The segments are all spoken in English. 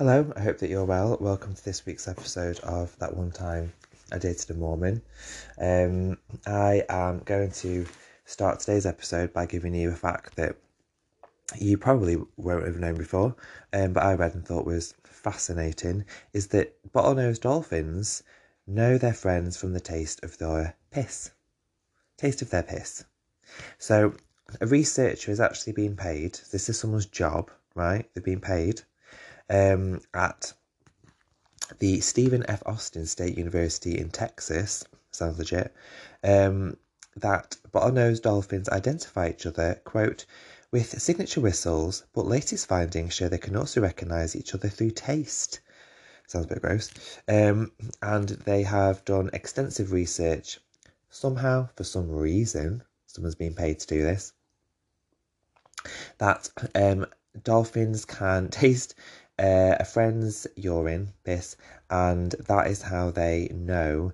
Hello, I hope that you're well. Welcome to this week's episode of That One Time I Dated a Mormon. Um, I am going to start today's episode by giving you a fact that you probably won't have known before, um, but I read and thought was fascinating, is that bottlenose dolphins know their friends from the taste of their piss. Taste of their piss. So a researcher has actually been paid, this is someone's job, right? They've been paid um, at the Stephen F. Austin State University in Texas, sounds legit, um, that bottlenose dolphins identify each other, quote, with signature whistles, but latest findings show they can also recognise each other through taste. Sounds a bit gross. Um, and they have done extensive research. Somehow, for some reason, someone's been paid to do this. That um, dolphins can taste uh, a friend's urine, piss, and that is how they know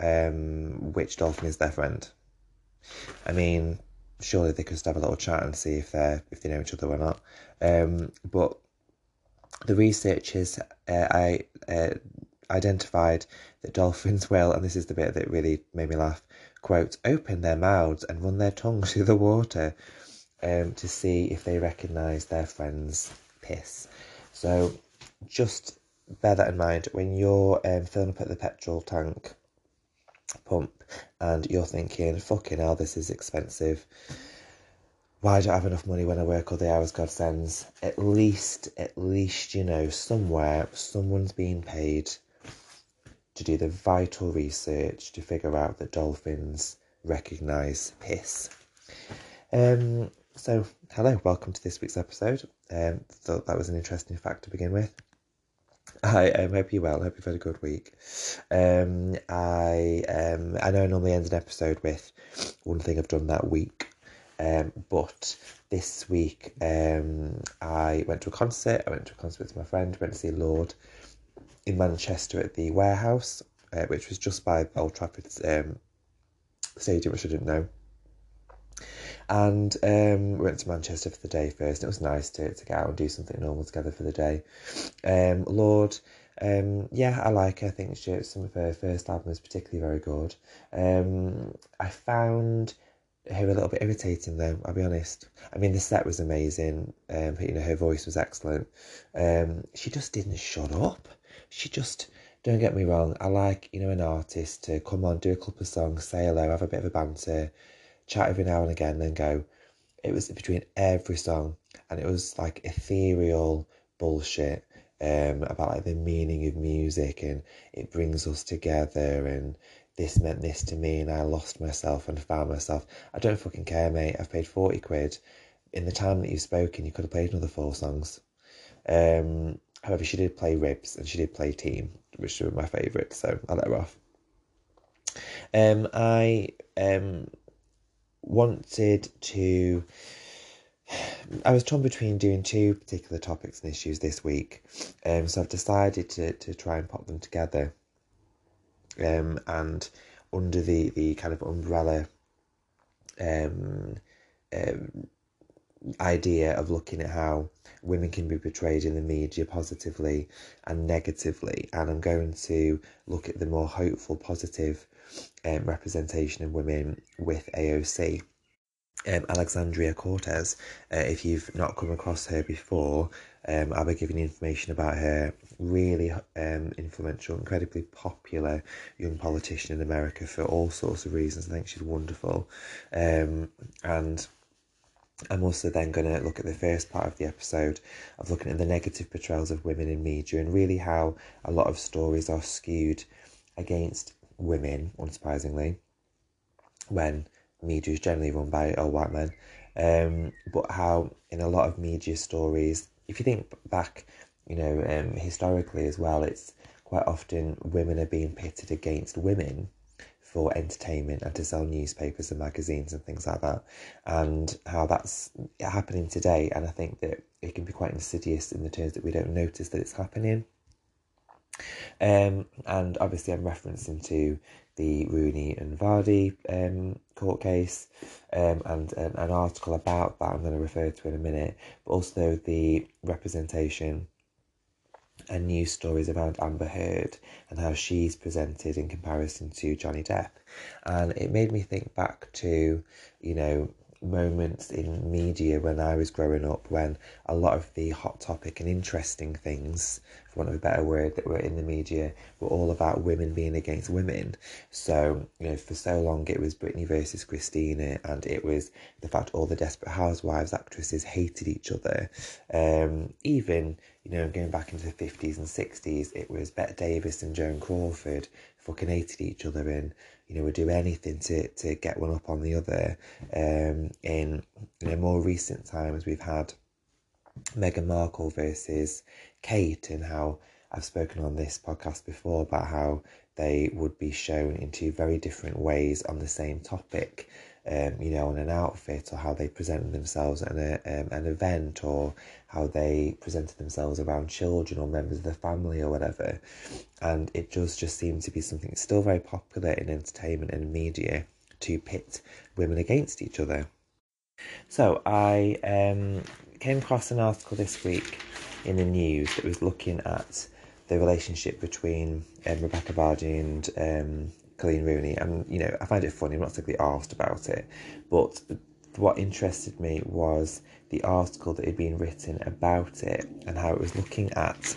um, which dolphin is their friend. I mean, surely they could just have a little chat and see if they if they know each other or not. Um, but the researchers uh, I uh, identified that dolphins will, and this is the bit that really made me laugh. Quote: open their mouths and run their tongues through the water um, to see if they recognise their friend's piss. So just bear that in mind when you're um, filling up at the petrol tank pump and you're thinking, fucking hell, this is expensive. Why do I have enough money when I work all the hours God sends? At least, at least, you know, somewhere someone's being paid to do the vital research to figure out that dolphins recognise piss. Um, so, hello, welcome to this week's episode. Um, thought that was an interesting fact to begin with. I um, hope you're well. Hope you've had a good week. Um, I um, I know I normally end an episode with one thing I've done that week, um, but this week um, I went to a concert. I went to a concert with my friend. Went to see Lorde in Manchester at the Warehouse, uh, which was just by Old Trafford um, Stadium, which I didn't know and um, we went to Manchester for the day first. It was nice to, to get out and do something normal together for the day. Um, Lorde, um, yeah, I like her. I think she, some of her first album is particularly very good. Um, I found her a little bit irritating though, I'll be honest. I mean, the set was amazing, um, you know, her voice was excellent. Um, she just didn't shut up. She just, don't get me wrong, I like, you know, an artist to come on, do a couple of songs, say hello, have a bit of a banter, chat every now and again, then go. It was between every song, and it was like ethereal bullshit um, about like the meaning of music and it brings us together and this meant this to me and I lost myself and found myself. I don't fucking care, mate. I've paid 40 quid. In the time that you've spoken, you could have played another four songs. Um, however, she did play Ribs and she did play Team, which were my favourites, so I let her off. Um, I um, wanted to. I was torn between doing two particular topics and issues this week, um, so I've decided to, to try and pop them together. Um, and under the, the kind of umbrella um, um, idea of looking at how women can be portrayed in the media positively and negatively, and I'm going to look at the more hopeful, positive um, representation of women with AOC. Um, Alexandria Cortez. Uh, if you've not come across her before, um, I'll be giving information about her. Really um, influential, incredibly popular young politician in America for all sorts of reasons. I think she's wonderful. Um, and I'm also then going to look at the first part of the episode of looking at the negative portrayals of women in media and really how a lot of stories are skewed against women, unsurprisingly, when media is generally run by all white men. Um, but how in a lot of media stories, if you think back, you know, um, historically as well, it's quite often women are being pitted against women for entertainment and to sell newspapers and magazines and things like that, and how that's happening today. And I think that it can be quite insidious in the terms that we don't notice that it's happening. Um, and obviously, I'm referencing to the Rooney and Vardy um, court case um, and an, an article about that I'm going to refer to in a minute, but also the representation and news stories around Amber Heard and how she's presented in comparison to Johnny Depp. And it made me think back to, you know, moments in media when I was growing up when a lot of the hot topic and interesting things, for want of a better word, that were in the media were all about women being against women. So, you know, for so long it was Britney versus Christina, and it was the fact all the Desperate Housewives actresses hated each other. Um, even, you know, going back into the 50s and 60s, it was Bette Davis and Joan Crawford fucking hated each other and you know would do anything to to get one up on the other. Um, in you know more recent times, we've had Meghan Markle versus Kate, and how I've spoken on this podcast before about how they would be shown in two very different ways on the same topic um, you know, on an outfit or how they presented themselves at a, um, an event or how they presented themselves around children or members of the family or whatever. And it does just seem to be something still very popular in entertainment and media to pit women against each other. So I um, came across an article this week in the news that was looking at the relationship between um, Rebecca Vardy and um, Coleen Rooney, and you know I find it funny. I'm not particularly asked about it, but what interested me was the article that had been written about it and how it was looking at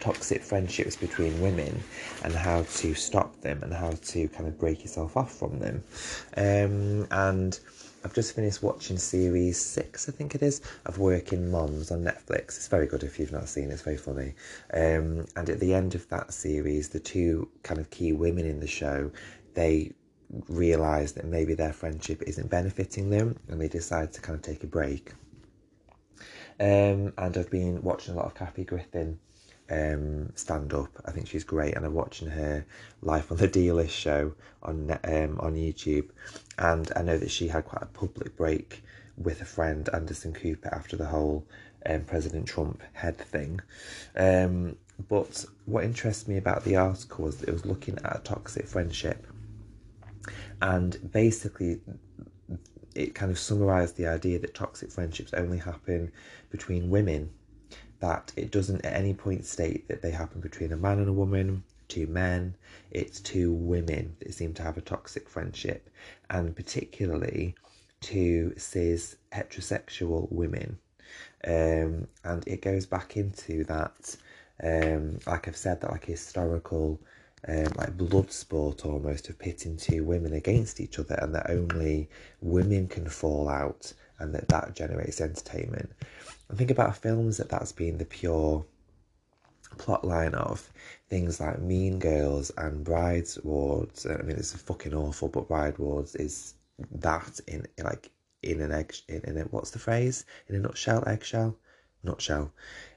toxic friendships between women and how to stop them and how to kind of break yourself off from them. Um, and I've just finished watching series six, I think it is, of Working Moms on Netflix. It's very good if you've not seen it, it's very funny. Um, and at the end of that series, the two kind of key women in the show, they realise that maybe their friendship isn't benefiting them and they decide to kind of take a break. Um, and I've been watching a lot of Kathy Griffin um, stand up. I think she's great, and I'm watching her Life on the D-List show on um, on YouTube, and I know that she had quite a public break with a friend Anderson Cooper after the whole um, President Trump head thing. Um, but what interests me about the article was that it was looking at a toxic friendship, and basically it kind of summarized the idea that toxic friendships only happen between women that it doesn't at any point state that they happen between a man and a woman, two men, it's two women that seem to have a toxic friendship, and particularly two cis heterosexual women. Um, and it goes back into that, um, like I've said, that like historical, um, like blood sport almost of pitting two women against each other, and that only women can fall out, and that that generates entertainment. Think about films that that's been the pure plot line of things like Mean Girls and Bride's Bridesmaids. I mean, it's fucking awful, but Bridesmaids is that in like in an egg in, in a what's the phrase? In a nutshell eggshell? Nutshell.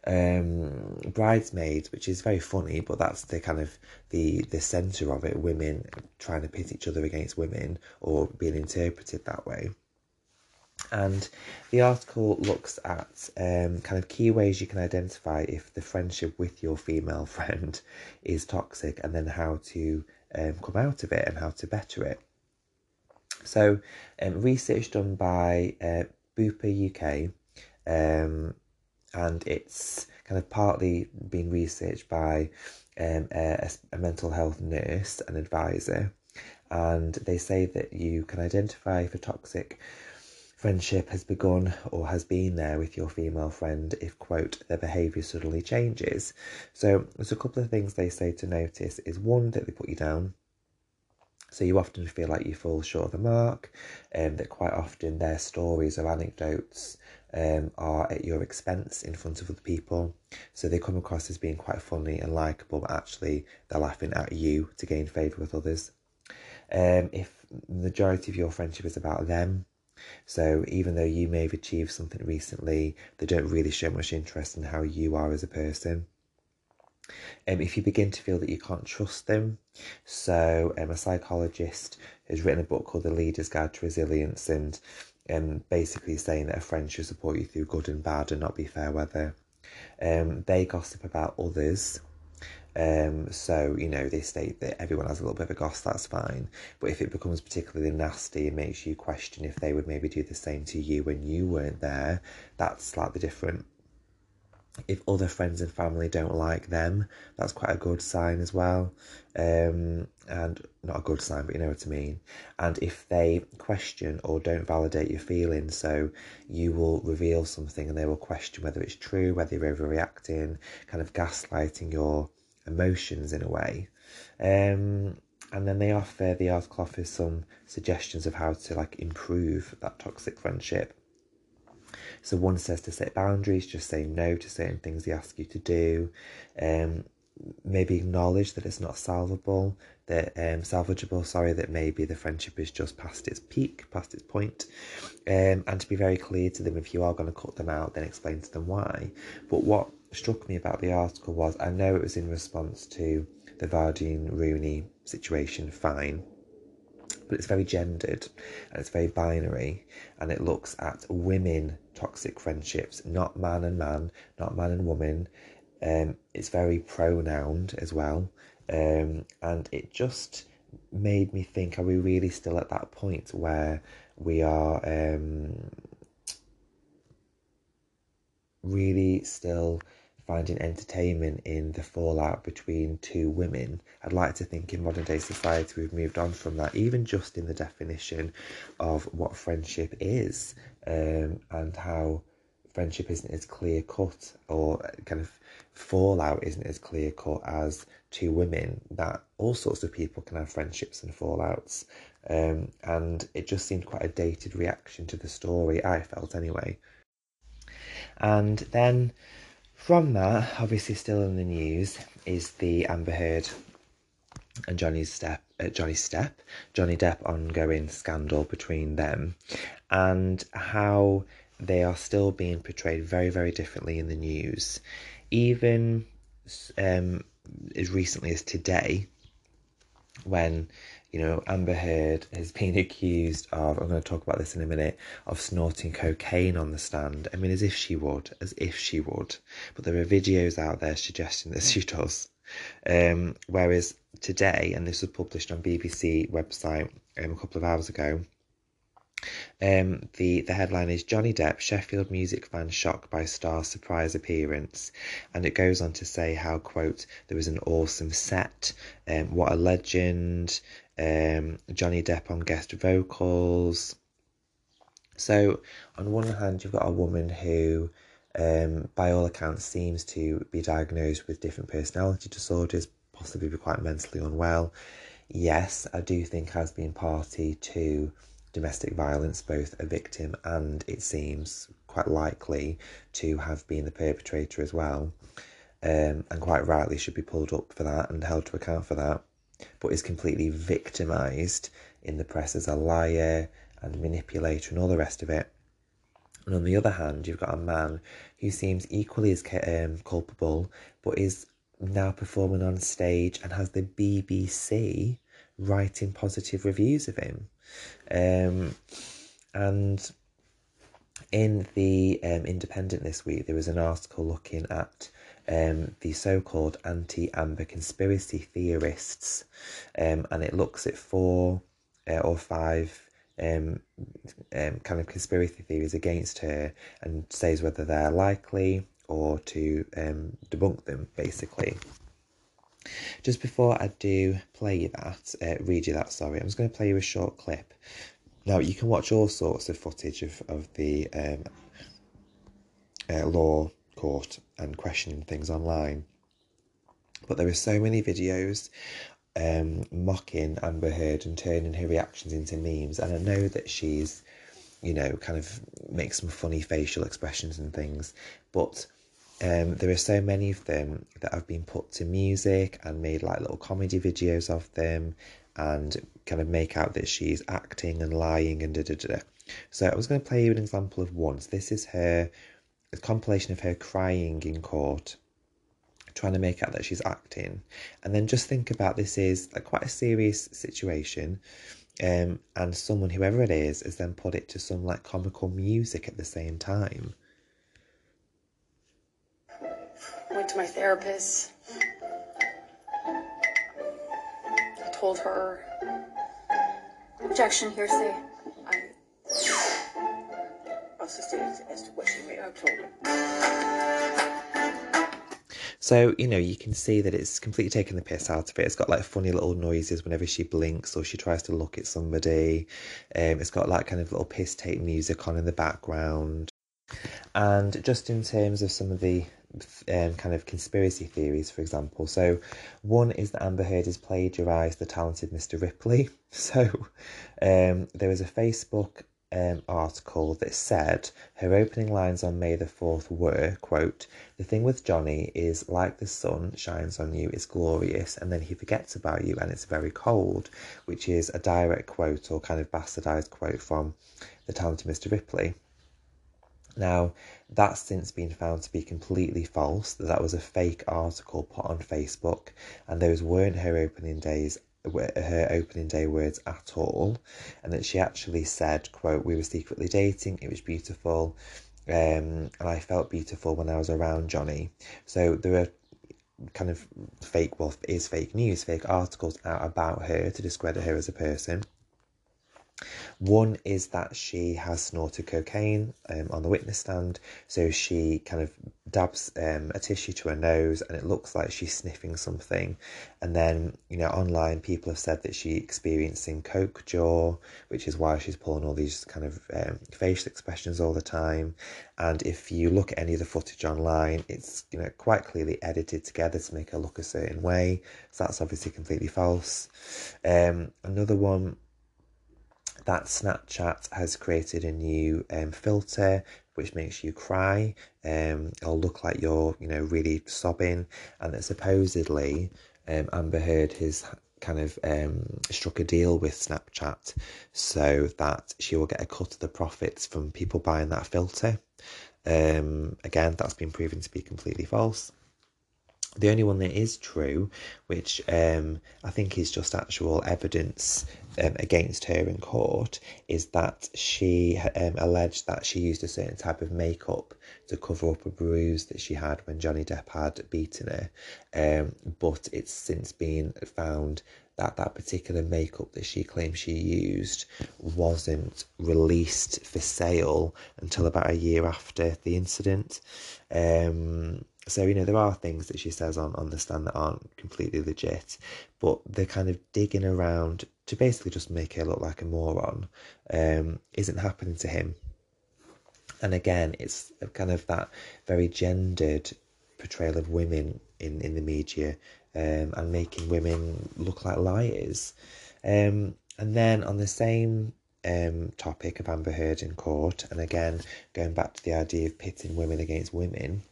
Um bridesmaids which is very funny but that's the kind of the the center of it women trying to pit each other against women or being interpreted that way and the article looks at um, kind of key ways you can identify if the friendship with your female friend is toxic and then how to um, come out of it and how to better it. So, um, research done by uh, Bupa UK, um, and it's kind of partly been researched by um, a, a mental health nurse and advisor, and they say that you can identify if a toxic friendship has begun or has been there with your female friend if quote their behavior suddenly changes. So there's a couple of things they say to notice. Is one that they put you down. So you often feel like you fall short of the mark and um, that quite often their stories or anecdotes um, are at your expense in front of other people. So they come across as being quite funny and likable but actually they're laughing at you to gain favour with others. Um, if the majority of your friendship is about them so even though you may have achieved something recently, they don't really show much interest in how you are as a person. Um, if you begin to feel that you can't trust them, so um, a psychologist has written a book called The Leader's Guide to Resilience, and um, basically saying that a friend should support you through good and bad and not be fair weather. Um, they gossip about others um, so, you know, they state that everyone has a little bit of a goss, that's fine. But if it becomes particularly nasty and makes you question if they would maybe do the same to you when you weren't there, that's slightly different. if other friends and family don't like them, that's quite a good sign as well. Um, and not a good sign, but you know what I mean. And if they question or don't validate your feelings, so you will reveal something and they will question whether it's true, whether you're overreacting, kind of gaslighting your emotions in a way. Um, and then they offer the article offers some suggestions of how to like improve that toxic friendship. So one says to set boundaries, just say no to certain things they ask you to do. Um, maybe acknowledge that it's not salvable, that um, salvageable. Sorry, that maybe the friendship is just past its peak, past its point, um, and to be very clear to them if you are going to cut them out, then explain to them why. But what struck me about the article was I know it was in response to the Vardyne Rooney situation, fine but it's very gendered and it's very binary and it looks at women toxic friendships not man and man not man and woman. Um, it's very pronouned as well. Um, and it just made me think are we really still at that point where we are um, really still finding entertainment in the fallout between two women. I'd like to think in modern day society we've moved on from that, even just in the definition of what friendship is um, and how friendship isn't as clear cut or kind of fallout isn't as clear cut as two women that all sorts of people can have friendships and fallouts um, and it just seemed quite a dated reaction to the story i felt anyway and then from that, obviously still in the news, is the Amber Heard and Johnny's step, uh, Johnny Step, Johnny Depp ongoing scandal between them, and how they are still being portrayed very, very differently in the news. Even um, as recently as today, when you know, Amber Heard has been accused of, I'm going to talk about this in a minute, of snorting cocaine on the stand. I mean, as if she would, as if she would. But there are videos out there suggesting that she does. Um, whereas today, and this was published on BBC website um, a couple of hours ago, um, the the headline is Johnny Depp, Sheffield music fan shocked by star's surprise appearance, and it goes on to say how quote there was an awesome set, um, what a legend, um, Johnny Depp on guest vocals. So on one hand, you've got a woman who, um, by all accounts, seems to be diagnosed with different personality disorders, possibly be quite mentally unwell. Yes, I do think has been party to domestic violence, both a victim and it seems quite likely to have been the perpetrator as well. Um, and quite rightly should be pulled up for that and held to account for that, but is completely victimised in the press as a liar and manipulator and all the rest of it. And on the other hand, you've got a man who seems equally as um, culpable, but is now performing on stage and has the BBC writing positive reviews of him. Um, and in the um, Independent this week, there was an article looking at um, the so called anti Amber conspiracy theorists, um, and it looks at four uh, or five um, um, kind of conspiracy theories against her and says whether they're likely or to um, debunk them, basically. Just before I do play that, uh, read you that, sorry, I'm just going to play you a short clip. Now, you can watch all sorts of footage of, of the um, uh, law court and questioning things online. But there are so many videos um, mocking Amber Heard and turning her reactions into memes. And I know that she's, you know, kind of makes some funny facial expressions and things. But um, there are so many of them that have been put to music and made like little comedy videos of them and kind of make out that she's acting and lying and da da da. So I was going to play you an example of once. This is her a compilation of her crying in court, trying to make out that she's acting, and then just think about this is like quite a serious situation. Um, and someone, whoever it is, has then put it to some like comical music at the same time. Went to my therapist. I told her objection hearsay. Stated as to what told. So, you know, you can see that it's completely taken the piss out of it. It's got like funny little noises whenever she blinks or she tries to look at somebody. Um, it's got like kind of little piss tape music on in the background. And just in terms of some of the um, kind of conspiracy theories, for example. So, one is that Amber Heard has plagiarised the talented Mr. Ripley. So, um, there was a Facebook um, article that said her opening lines on May the 4th were, quote, The thing with Johnny is like the sun shines on you, it's glorious, and then he forgets about you and it's very cold, which is a direct quote or kind of bastardized quote from the talented Mr. Ripley. Now, that's since been found to be completely false, that that was a fake article put on Facebook, and those weren't her opening days her opening day words at all and that she actually said quote we were secretly dating it was beautiful um, and i felt beautiful when i was around johnny. So there are kind of fake well is fake news fake articles out about her to discredit her as a person. One is that she has snorted cocaine um, on the witness stand, so she kind of dabs um, a tissue to her nose and it looks like she's sniffing something. And then, you know, online people have said that she's experiencing coke jaw, which is why she's pulling all these kind of um, facial expressions all the time. And if you look at any of the footage online, it's, you know, quite clearly edited together to make her look a certain way. So that's obviously completely false. Um, another one that Snapchat has created a new um, filter which makes you cry um, or look like you're, you know, really sobbing, and that supposedly um, Amber Heard has kind of um, struck a deal with Snapchat so that she will get a cut of the profits from people buying that filter. Um, again, that's been proven to be completely false. The only one that is true, which um, I think is just actual evidence um, against her in court, is that she um, alleged that she used a certain type of makeup to cover up a bruise that she had when Johnny Depp had beaten her. Um, but it's since been found that that particular makeup that she claimed she used wasn't released for sale until about a year after the incident. Um, so, you know, there are things that she says on, on the stand that aren't completely legit, but they're kind of digging around to basically just make her look like a moron um, isn't happening to him. And again, it's kind of that very gendered portrayal of women in, in the media um, and making women look like liars. Um, and then on the same um, topic of Amber Heard in court, and again going back to the idea of pitting women against women,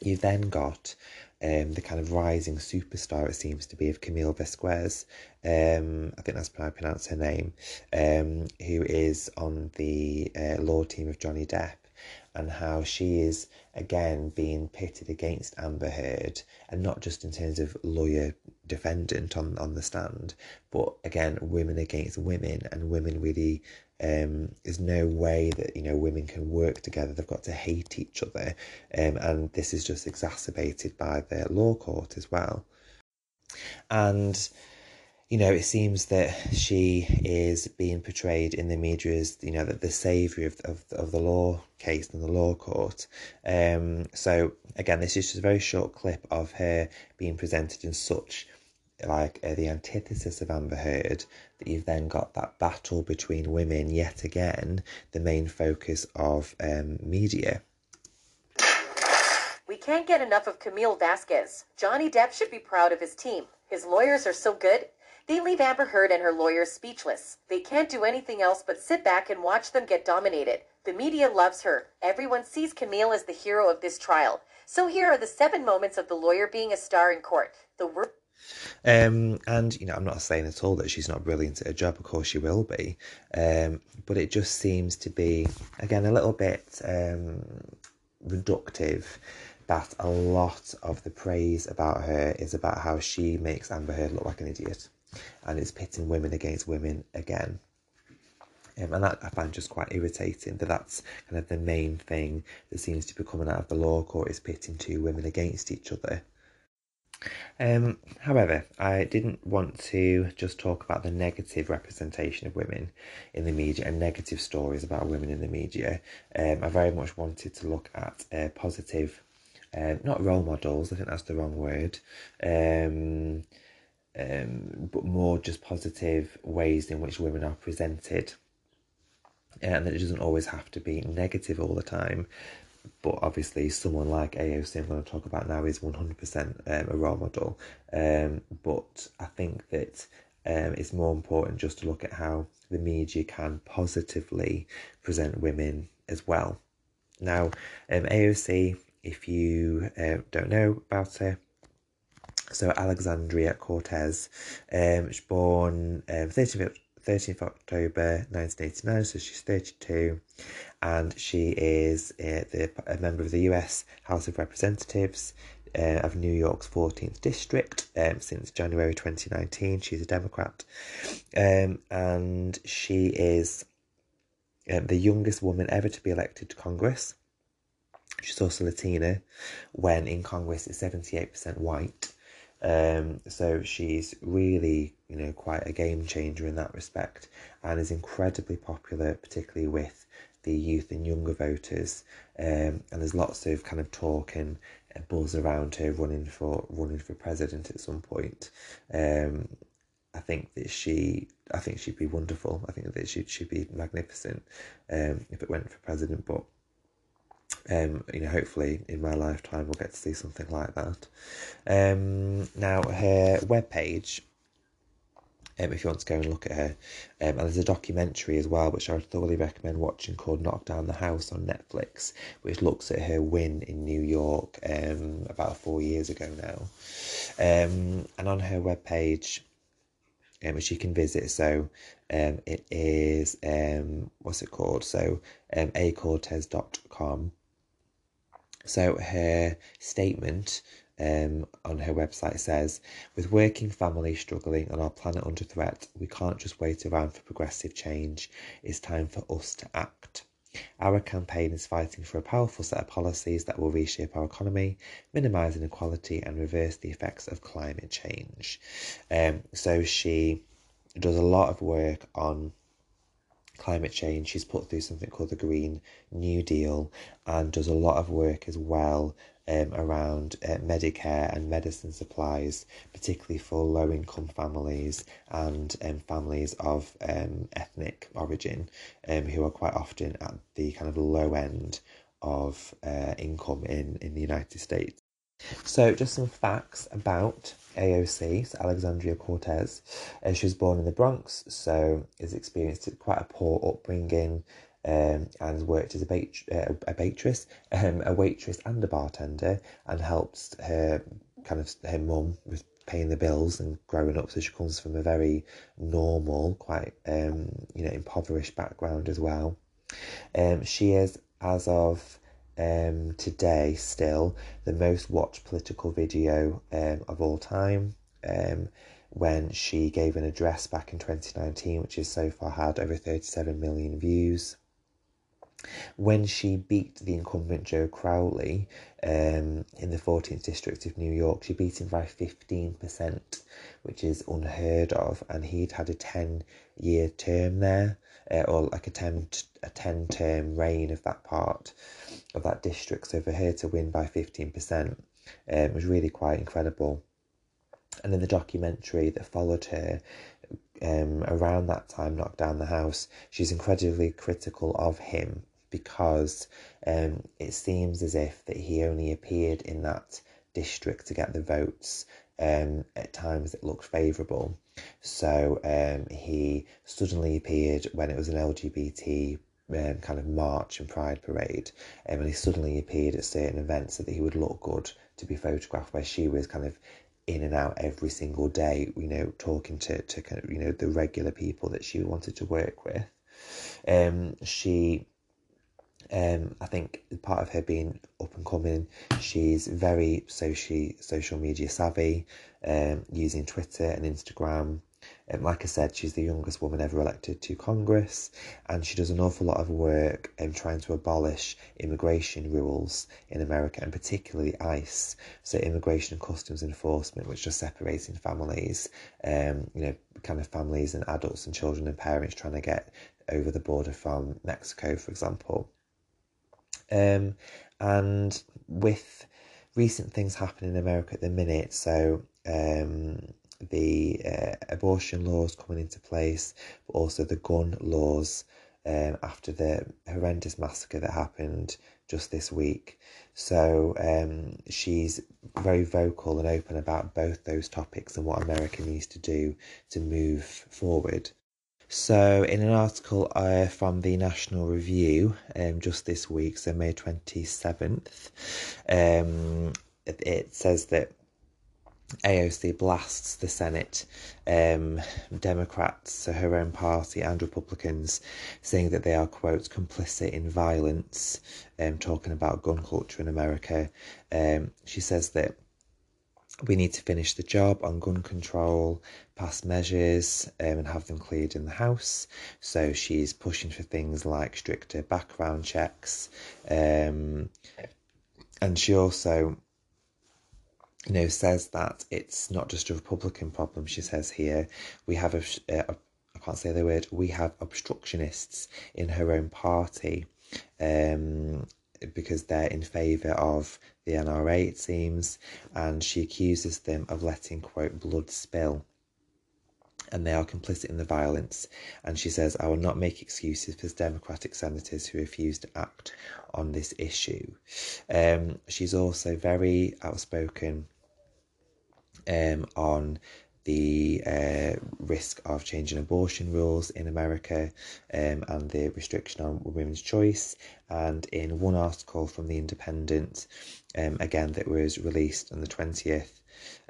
you then got um, the kind of rising superstar, it seems to be, of Camille Vasquez. Um, I think that's how I pronounce her name, um, who is on the uh, law team of Johnny Depp and how she is again being pitted against Amber Heard, and not just in terms of lawyer defendant on, on the stand, but again, women against women, and women really um, there's no way that you know women can work together. They've got to hate each other, um, and this is just exacerbated by the law court as well. And you know, it seems that she is being portrayed in the media as, you know, the, the saviour of, of, of the law case in the law court. Um, so, again, this is just a very short clip of her being presented in such like uh, the antithesis of Amber Heard, that you've then got that battle between women yet again, the main focus of um, media. We can't get enough of Camille Vasquez. Johnny Depp should be proud of his team. His lawyers are so good. They leave Amber Heard and her lawyers speechless. They can't do anything else but sit back and watch them get dominated. The media loves her. Everyone sees Camille as the hero of this trial. So here are the seven moments of the lawyer being a star in court. The word. Um, and you know, I'm not saying at all that she's not brilliant at her job. Of course, she will be. Um, but it just seems to be again a little bit um, reductive. That a lot of the praise about her is about how she makes Amber Heard look like an idiot, and it's pitting women against women again. Um, and that I find just quite irritating that that's kind of the main thing that seems to be coming out of the law court is pitting two women against each other. Um, however, I didn't want to just talk about the negative representation of women in the media and negative stories about women in the media. Um, I very much wanted to look at uh, positive um, not role models, I think that's the wrong word, um, um, but more just positive ways in which women are presented. And that it doesn't always have to be negative all the time. But obviously, someone like AOC, I'm going to talk about now, is 100% um, a role model. Um, but I think that um, it's more important just to look at how the media can positively present women as well. Now, um, AOC, if you uh, don't know about her, so Alexandria Cortez, um, born um, 13th, 13th October 1989, so she's 32, and she is uh, the, a member of the US House of Representatives uh, of New York's 14th District um, since January 2019. She's a Democrat, um, and she is um, the youngest woman ever to be elected to Congress. She's also Latina, when in Congress it's 78% white. Um, so she's really, you know, quite a game changer in that respect and is incredibly popular, particularly with the youth and younger voters. Um, and there's lots of kind of talk and buzz around her running for running for president at some point. Um, I think that she, I think she'd be wonderful. I think that she she'd be magnificent um, if it went for president. But um, you know, hopefully in my lifetime we'll get to see something like that. Um, now her webpage, um, if you want to go and look at her, um, and there's a documentary as well, which I would thoroughly recommend watching called "Knock Down the House" on Netflix, which looks at her win in New York um, about four years ago now. Um, and on her webpage, um, which you can visit. So um, it is, um, what's it called? So um, acortez.com. So her statement um, on her website says, with working families struggling and our planet under threat, we can't just wait around for progressive change. It's time for us to act. Our campaign is fighting for a powerful set of policies that will reshape our economy, minimise inequality, and reverse the effects of climate change. Um, so she does a lot of work on climate change. She's put through something called the Green New Deal and does a lot of work as well um, around uh, Medicare and medicine supplies, particularly for low income families and um, families of um, ethnic origin um, who are quite often at the kind of low end of uh, income in, in the United States. So, just some facts about AOC, so Alexandria Cortez. Uh, she was born in the Bronx, so has experienced quite a poor upbringing um, and has worked as a, bait- uh, a waitress, um, a waitress and a bartender, and helped her kind of her mum with paying the bills and growing up. So she comes from a very normal, quite um, you know impoverished background as well. Um, she is as of um, today still the most watched political video um, of all time um, when she gave an address back in 2019 which has so far had over 37 million views when she beat the incumbent Joe Crowley um, in the 14th district of New York, she beat him by 15%, which is unheard of. And he'd had a 10 year term there, uh, or like a 10, a 10 term reign of that part of that district. So for her to win by 15% um, was really quite incredible. And in the documentary that followed her, um, around that time, Knock Down the House, she's incredibly critical of him because um, it seems as if that he only appeared in that district to get the votes. Um, at times it looked favourable. So um, he suddenly appeared when it was an LGBT um, kind of march and pride parade, um, and he suddenly appeared at certain events so that he would look good to be photographed, where she was kind of in and out every single day, you know, talking to, to kind of, you know, the regular people that she wanted to work with. Um, she um, I think part of her being up and coming, she's very social social media savvy, um, using Twitter and Instagram. Um, like I said, she's the youngest woman ever elected to Congress, and she does an awful lot of work in trying to abolish immigration rules in America, and particularly ICE, so Immigration and Customs Enforcement, which are separating families, um, you know, kind of families and adults and children and parents trying to get over the border from Mexico, for example. Um, and with recent things happening in America at the minute. So um, the uh, abortion laws coming into place, but also the gun laws um, after the horrendous massacre that happened just this week. So um, she's very vocal and open about both those topics and what America needs to do to move forward. So, in an article uh, from the National Review um, just this week, so May 27th, um, it, it says that AOC blasts the Senate, um, Democrats, so her own party, and Republicans, saying that they are, quote, complicit in violence, um, talking about gun culture in America. Um, she says that we need to finish the job on gun control, pass measures, um, and have them cleared in the House. So she's pushing for things like stricter background checks. Um, and she also, you know, says that it's not just a Republican problem. She says here we have a, a I can't say the word. We have obstructionists in her own party. Um, because they're in favour of the NRA, it seems, and she accuses them of letting, quote, blood spill. And they are complicit in the violence. And she says, I will not make excuses for Democratic senators who refuse to act on this issue. Um, she's also very outspoken um, on the uh, risk of changing abortion rules in America um, and the restriction on women's choice. And in one article from The Independent, um, again, that was released on the 20th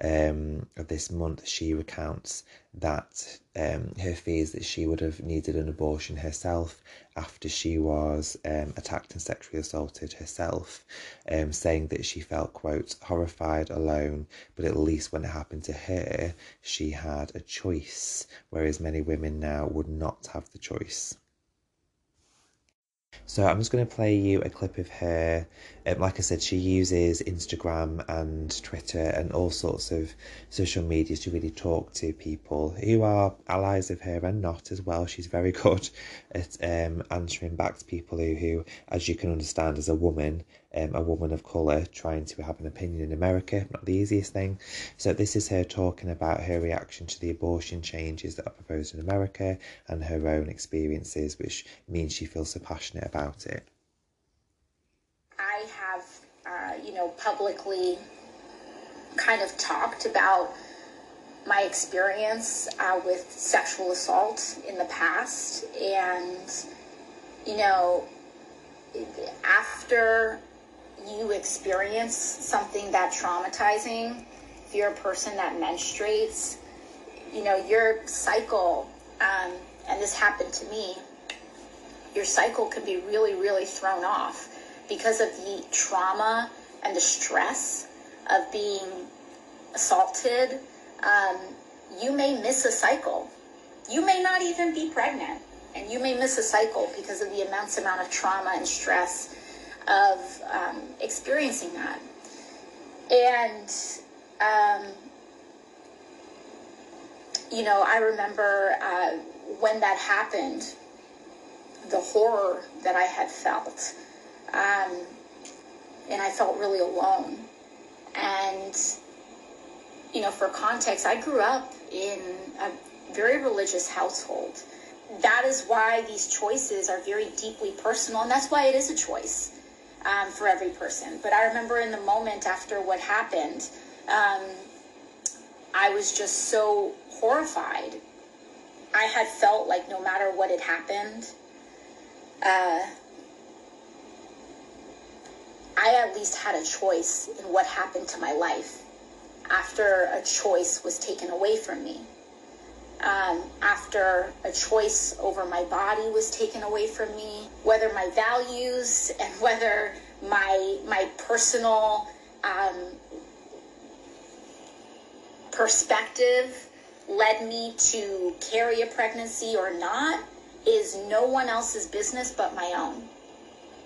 um, of this month, she recounts that um, her fears that she would have needed an abortion herself after she was um, attacked and sexually assaulted herself, um, saying that she felt, quote, horrified, alone, but at least when it happened to her, she had a choice, whereas many women now would not have the choice. So I'm just going to play you a clip of her. Um, like I said, she uses Instagram and Twitter and all sorts of social media to really talk to people who are allies of her and not as well. She's very good at um, answering back to people who, who, as you can understand, as a woman, um, a woman of colour trying to have an opinion in America, not the easiest thing. So this is her talking about her reaction to the abortion changes that are proposed in America and her own experiences, which means she feels so passionate about it. I have, uh, you know, publicly kind of talked about my experience uh, with sexual assault in the past, and you know, after you experience something that traumatizing, if you're a person that menstruates, you know, your cycle, um, and this happened to me, your cycle can be really, really thrown off because of the trauma and the stress of being assaulted. Um, you may miss a cycle. You may not even be pregnant, and you may miss a cycle because of the immense amount of trauma and stress of um, experiencing that. And, um, you know, I remember uh, when that happened, the horror that I had felt. Um, and I felt really alone. And, you know, for context, I grew up in a very religious household. That is why these choices are very deeply personal, and that's why it is a choice um, for every person. But I remember in the moment after what happened, um, I was just so horrified. I had felt like no matter what had happened, uh, I at least had a choice in what happened to my life after a choice was taken away from me. Um, after a choice over my body was taken away from me, whether my values and whether my my personal um, perspective led me to carry a pregnancy or not is no one else's business but my own.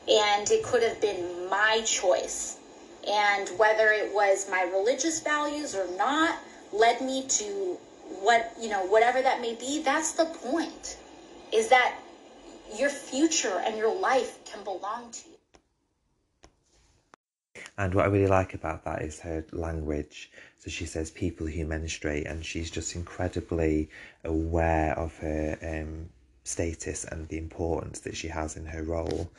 And it could have been my choice. And whether it was my religious values or not led me to what, you know, whatever that may be, that's the point. Is that your future and your life can belong to you. And what I really like about that is her language. So she says people who menstruate, and she's just incredibly aware of her um, status and the importance that she has in her role.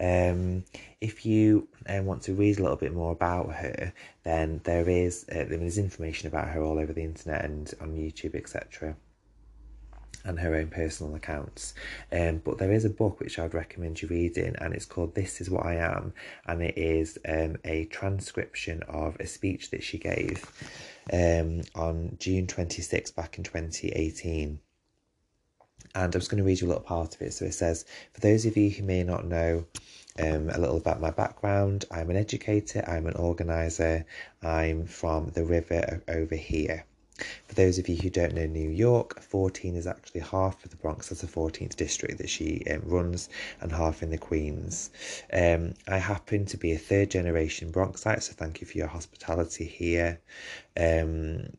Um, if you um, want to read a little bit more about her, then there is uh, there's information about her all over the internet and on YouTube, etc and her own personal accounts. Um, but there is a book which I would recommend you reading, and it's called This Is What I Am, and it is um, a transcription of a speech that she gave um, on June 26 back in 2018. And I'm just going to read you a little part of it. So it says, For those of you who may not know, um, a little about my background. I'm an educator, I'm an organiser, I'm from the river over here. For those of you who don't know New York, 14 is actually half of the Bronx as a 14th district that she um, runs and half in the Queens. Um, I happen to be a third generation Bronxite, so thank you for your hospitality here. Um,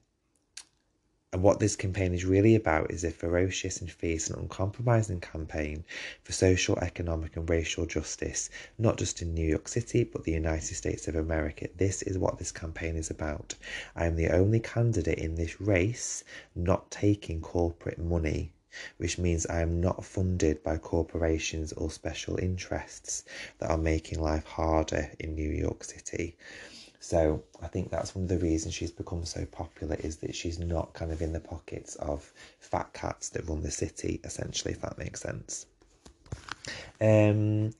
and what this campaign is really about is a ferocious and fierce and uncompromising campaign for social, economic, and racial justice, not just in New York City, but the United States of America. This is what this campaign is about. I am the only candidate in this race not taking corporate money which means I am not funded by corporations or special interests that are making life harder in New York City. So I think that's one of the reasons she's become so popular is that she's not kind of in the pockets of fat cats that run the city, essentially, if that makes sense. Um,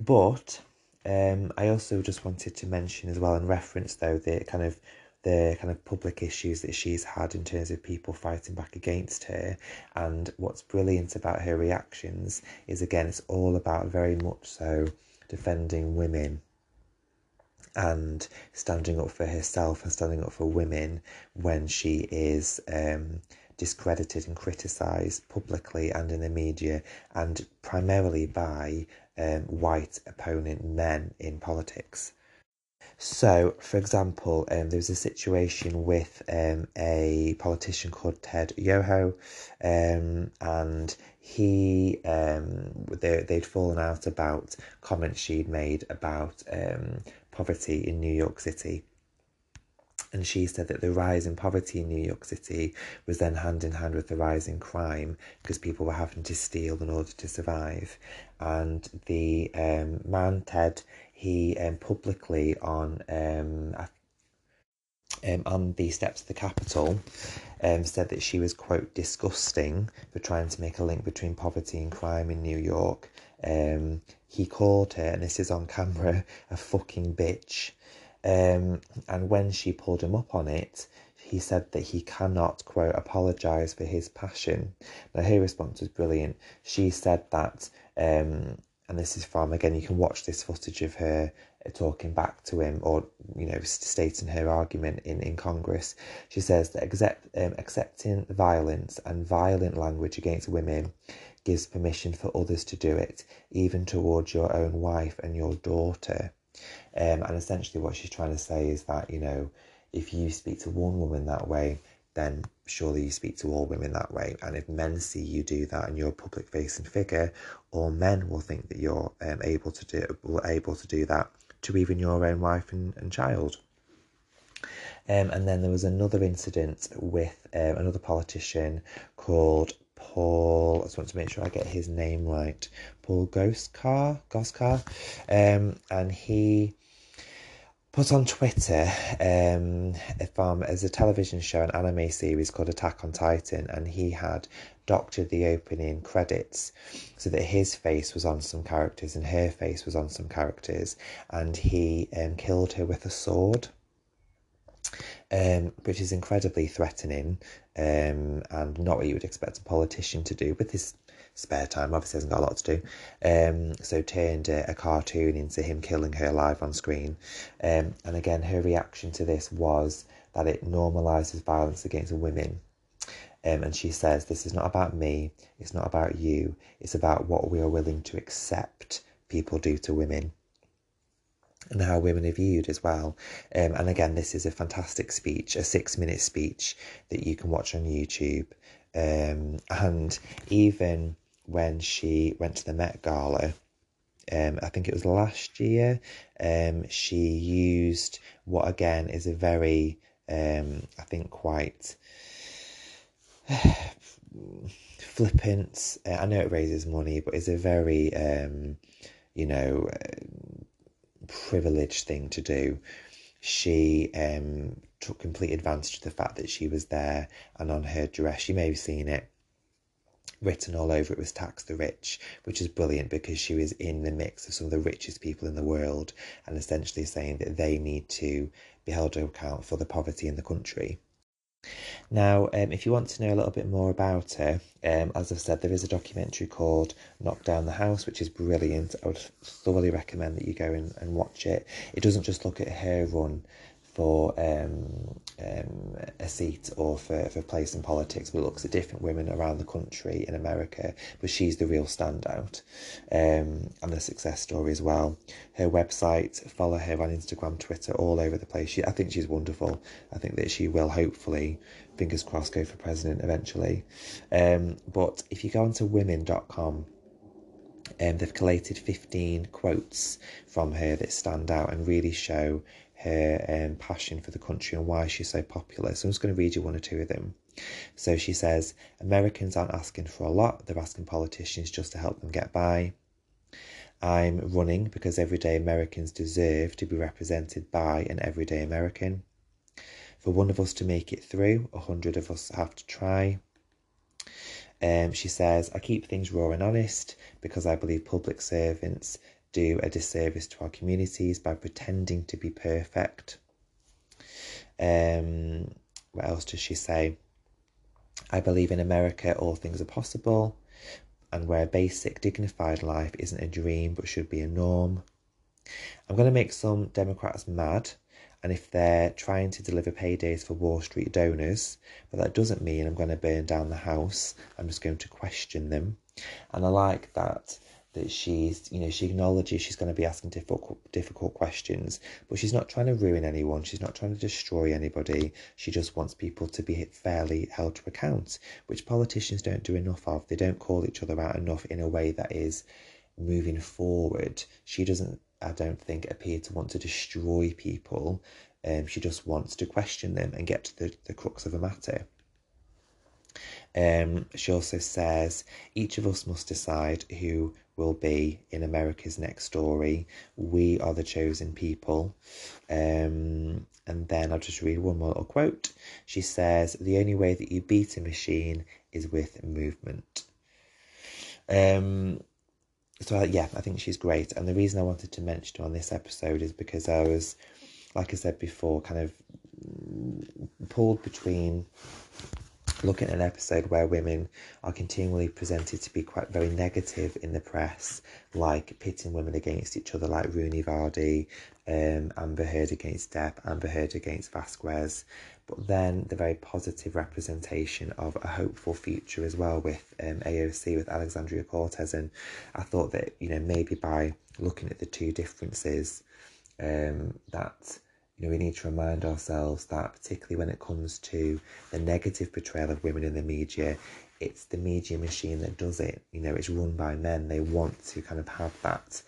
but um, I also just wanted to mention as well and reference though the kind of the kind of public issues that she's had in terms of people fighting back against her. And what's brilliant about her reactions is again, it's all about very much so defending women and standing up for herself and standing up for women when she is um, discredited and criticised publicly and in the media, and primarily by um, white opponent men in politics. So, for example, um, there was a situation with um, a politician called Ted Yoho, um, and he um, they, they'd fallen out about comments she'd made about um, poverty in New York City. And she said that the rise in poverty in New York City was then hand in hand with the rise in crime because people were having to steal in order to survive. And the um, man, Ted, he um, publicly on um, um, on the steps of the Capitol um, said that she was, quote, disgusting for trying to make a link between poverty and crime in New York. Um, he called her, and this is on camera, a fucking bitch. Um, and when she pulled him up on it, he said that he cannot, quote, apologise for his passion. Now, her response was brilliant. She said that, um, and this is from, again, you can watch this footage of her talking back to him or you know stating her argument in, in Congress. She says that accept, um, accepting violence and violent language against women gives permission for others to do it, even towards your own wife and your daughter. Um, and essentially, what she's trying to say is that you know, if you speak to one woman that way, then surely you speak to all women that way. And if men see you do that and you're a public facing figure, all men will think that you're um, able to do able to do that to even your own wife and, and child. Um, and then there was another incident with um, another politician called Paul. I just want to make sure I get his name right. Paul Goskar, Goskar, um, and he put on Twitter um, from as a television show, an anime series called Attack on Titan, and he had doctored the opening credits so that his face was on some characters and her face was on some characters, and he um, killed her with a sword. Um, which is incredibly threatening um, and not what you would expect a politician to do with his spare time. Obviously, hasn't got a lot to do. Um, so turned a, a, cartoon into him killing her live on screen. Um, and again, her reaction to this was that it normalizes violence against women. Um, and she says, This is not about me, it's not about you, it's about what we are willing to accept people do to women and how women are viewed as well. Um, and again, this is a fantastic speech, a six minute speech that you can watch on YouTube. Um, and even when she went to the Met Gala um, I think it was last year, um, she used what again is a very, um, I think quite flippant. Uh, I know it raises money, but it's a very, um, you know, privileged thing to do. She um, took complete advantage of the fact that she was there, and on her dress, you may have seen it written all over it was tax the rich, which is brilliant because she was in the mix of some of the richest people in the world and essentially saying that they need to be held to account for the poverty in the country. Now, um, if you want to know a little bit more about her, um, as I've said, there is a documentary called Knock Down the House, which is brilliant. I would thoroughly recommend that you go and, and watch it. It doesn't just look at her run for um, um, a seat or for, for place in politics, but looks at different women around the country in America. But she's the real standout um, and the success story as well. Her website, follow her on Instagram, Twitter, all over the place. She, I think she's wonderful. I think that she will hopefully, fingers crossed, go for president eventually. Um, but if you go onto women.com, um, they've collated 15 quotes from her that stand out and really show her um, passion for the country and why she's so popular. So I'm just going to read you one or two of them. So she says, Americans aren't asking for a lot, they're asking politicians just to help them get by. I'm running because everyday Americans deserve to be represented by an everyday American. For one of us to make it through, a hundred of us have to try. Um, she says, I keep things raw and honest because I believe public servants do a disservice to our communities by pretending to be perfect. Um, what else does she say? I believe in America all things are possible, and where a basic, dignified life isn't a dream but should be a norm. I'm going to make some Democrats mad, and if they're trying to deliver paydays for Wall Street donors, but that doesn't mean I'm going to burn down the house, I'm just going to question them. And I like that that she's you know she acknowledges she's going to be asking difficult difficult questions but she's not trying to ruin anyone she's not trying to destroy anybody. She just wants people to be fairly held to account which politicians don't do enough of. They don't call each other out enough in a way that is moving forward. She doesn't i don't think appear to want to destroy people. Um, she just wants to question them and get to the, the crux of a matter. Um, she also says each of us must decide who will be in America's Next Story. We are the chosen people. Um, and then I'll just read one more little quote. She says, The only way that you beat a machine is with movement. Um, so, yeah, I think she's great. And the reason I wanted to mention her on this episode is because I was, like I said before, kind of pulled between looking at an episode where women are continually presented to be quite very negative in the press, like pitting women against each other, like Rooney Vardy, um, Amber Heard against Depp, Amber Heard against Vasquez, but then the very positive representation of a hopeful future as well with um, AOC, with Alexandria Cortez. And I thought that, you know, maybe by looking at the two differences, um, that you know, we need to remind ourselves that, particularly when it comes to the negative portrayal of women in the media, it's the media machine that does it. You know, it's run by men. They want to kind of have that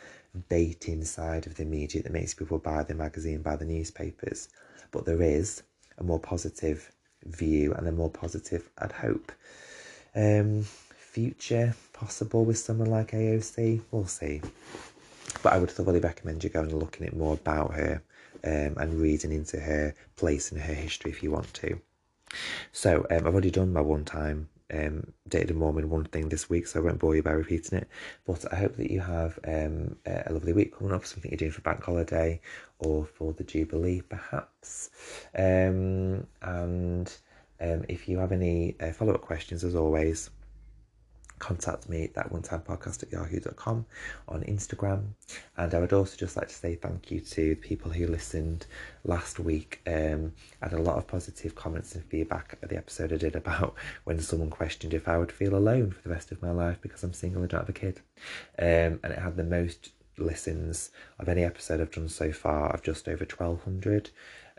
bait inside of the media that makes people buy the magazine, buy the newspapers. But there is a more positive view and a more positive, I'd hope, um, future possible with someone like AOC. We'll see. But I would thoroughly recommend you going and looking at more about her um, and reading into her place in her history if you want to. So um, I've already done my one time um, dated a Mormon one thing this week, so I won't bore you by repeating it. But I hope that you have um, a lovely week coming up, something you're doing for bank holiday or for the Jubilee, perhaps. Um, and um, if you have any uh, follow up questions, as always, contact me at that one time podcast at yahoo.com on Instagram. And I would also just like to say thank you to the people who listened last week. Um, I had a lot of positive comments and feedback at the episode I did about when someone questioned if I would feel alone for the rest of my life because I'm single and don't have a kid. Um, and it had the most listens of any episode I've done so far of just over 1200.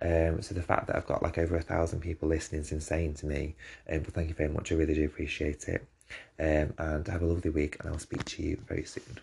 Um, so the fact that I've got like over a thousand people listening is insane to me. Um, but thank you very much. I really do appreciate it. Um, and have a lovely week, and I'll speak to you very soon.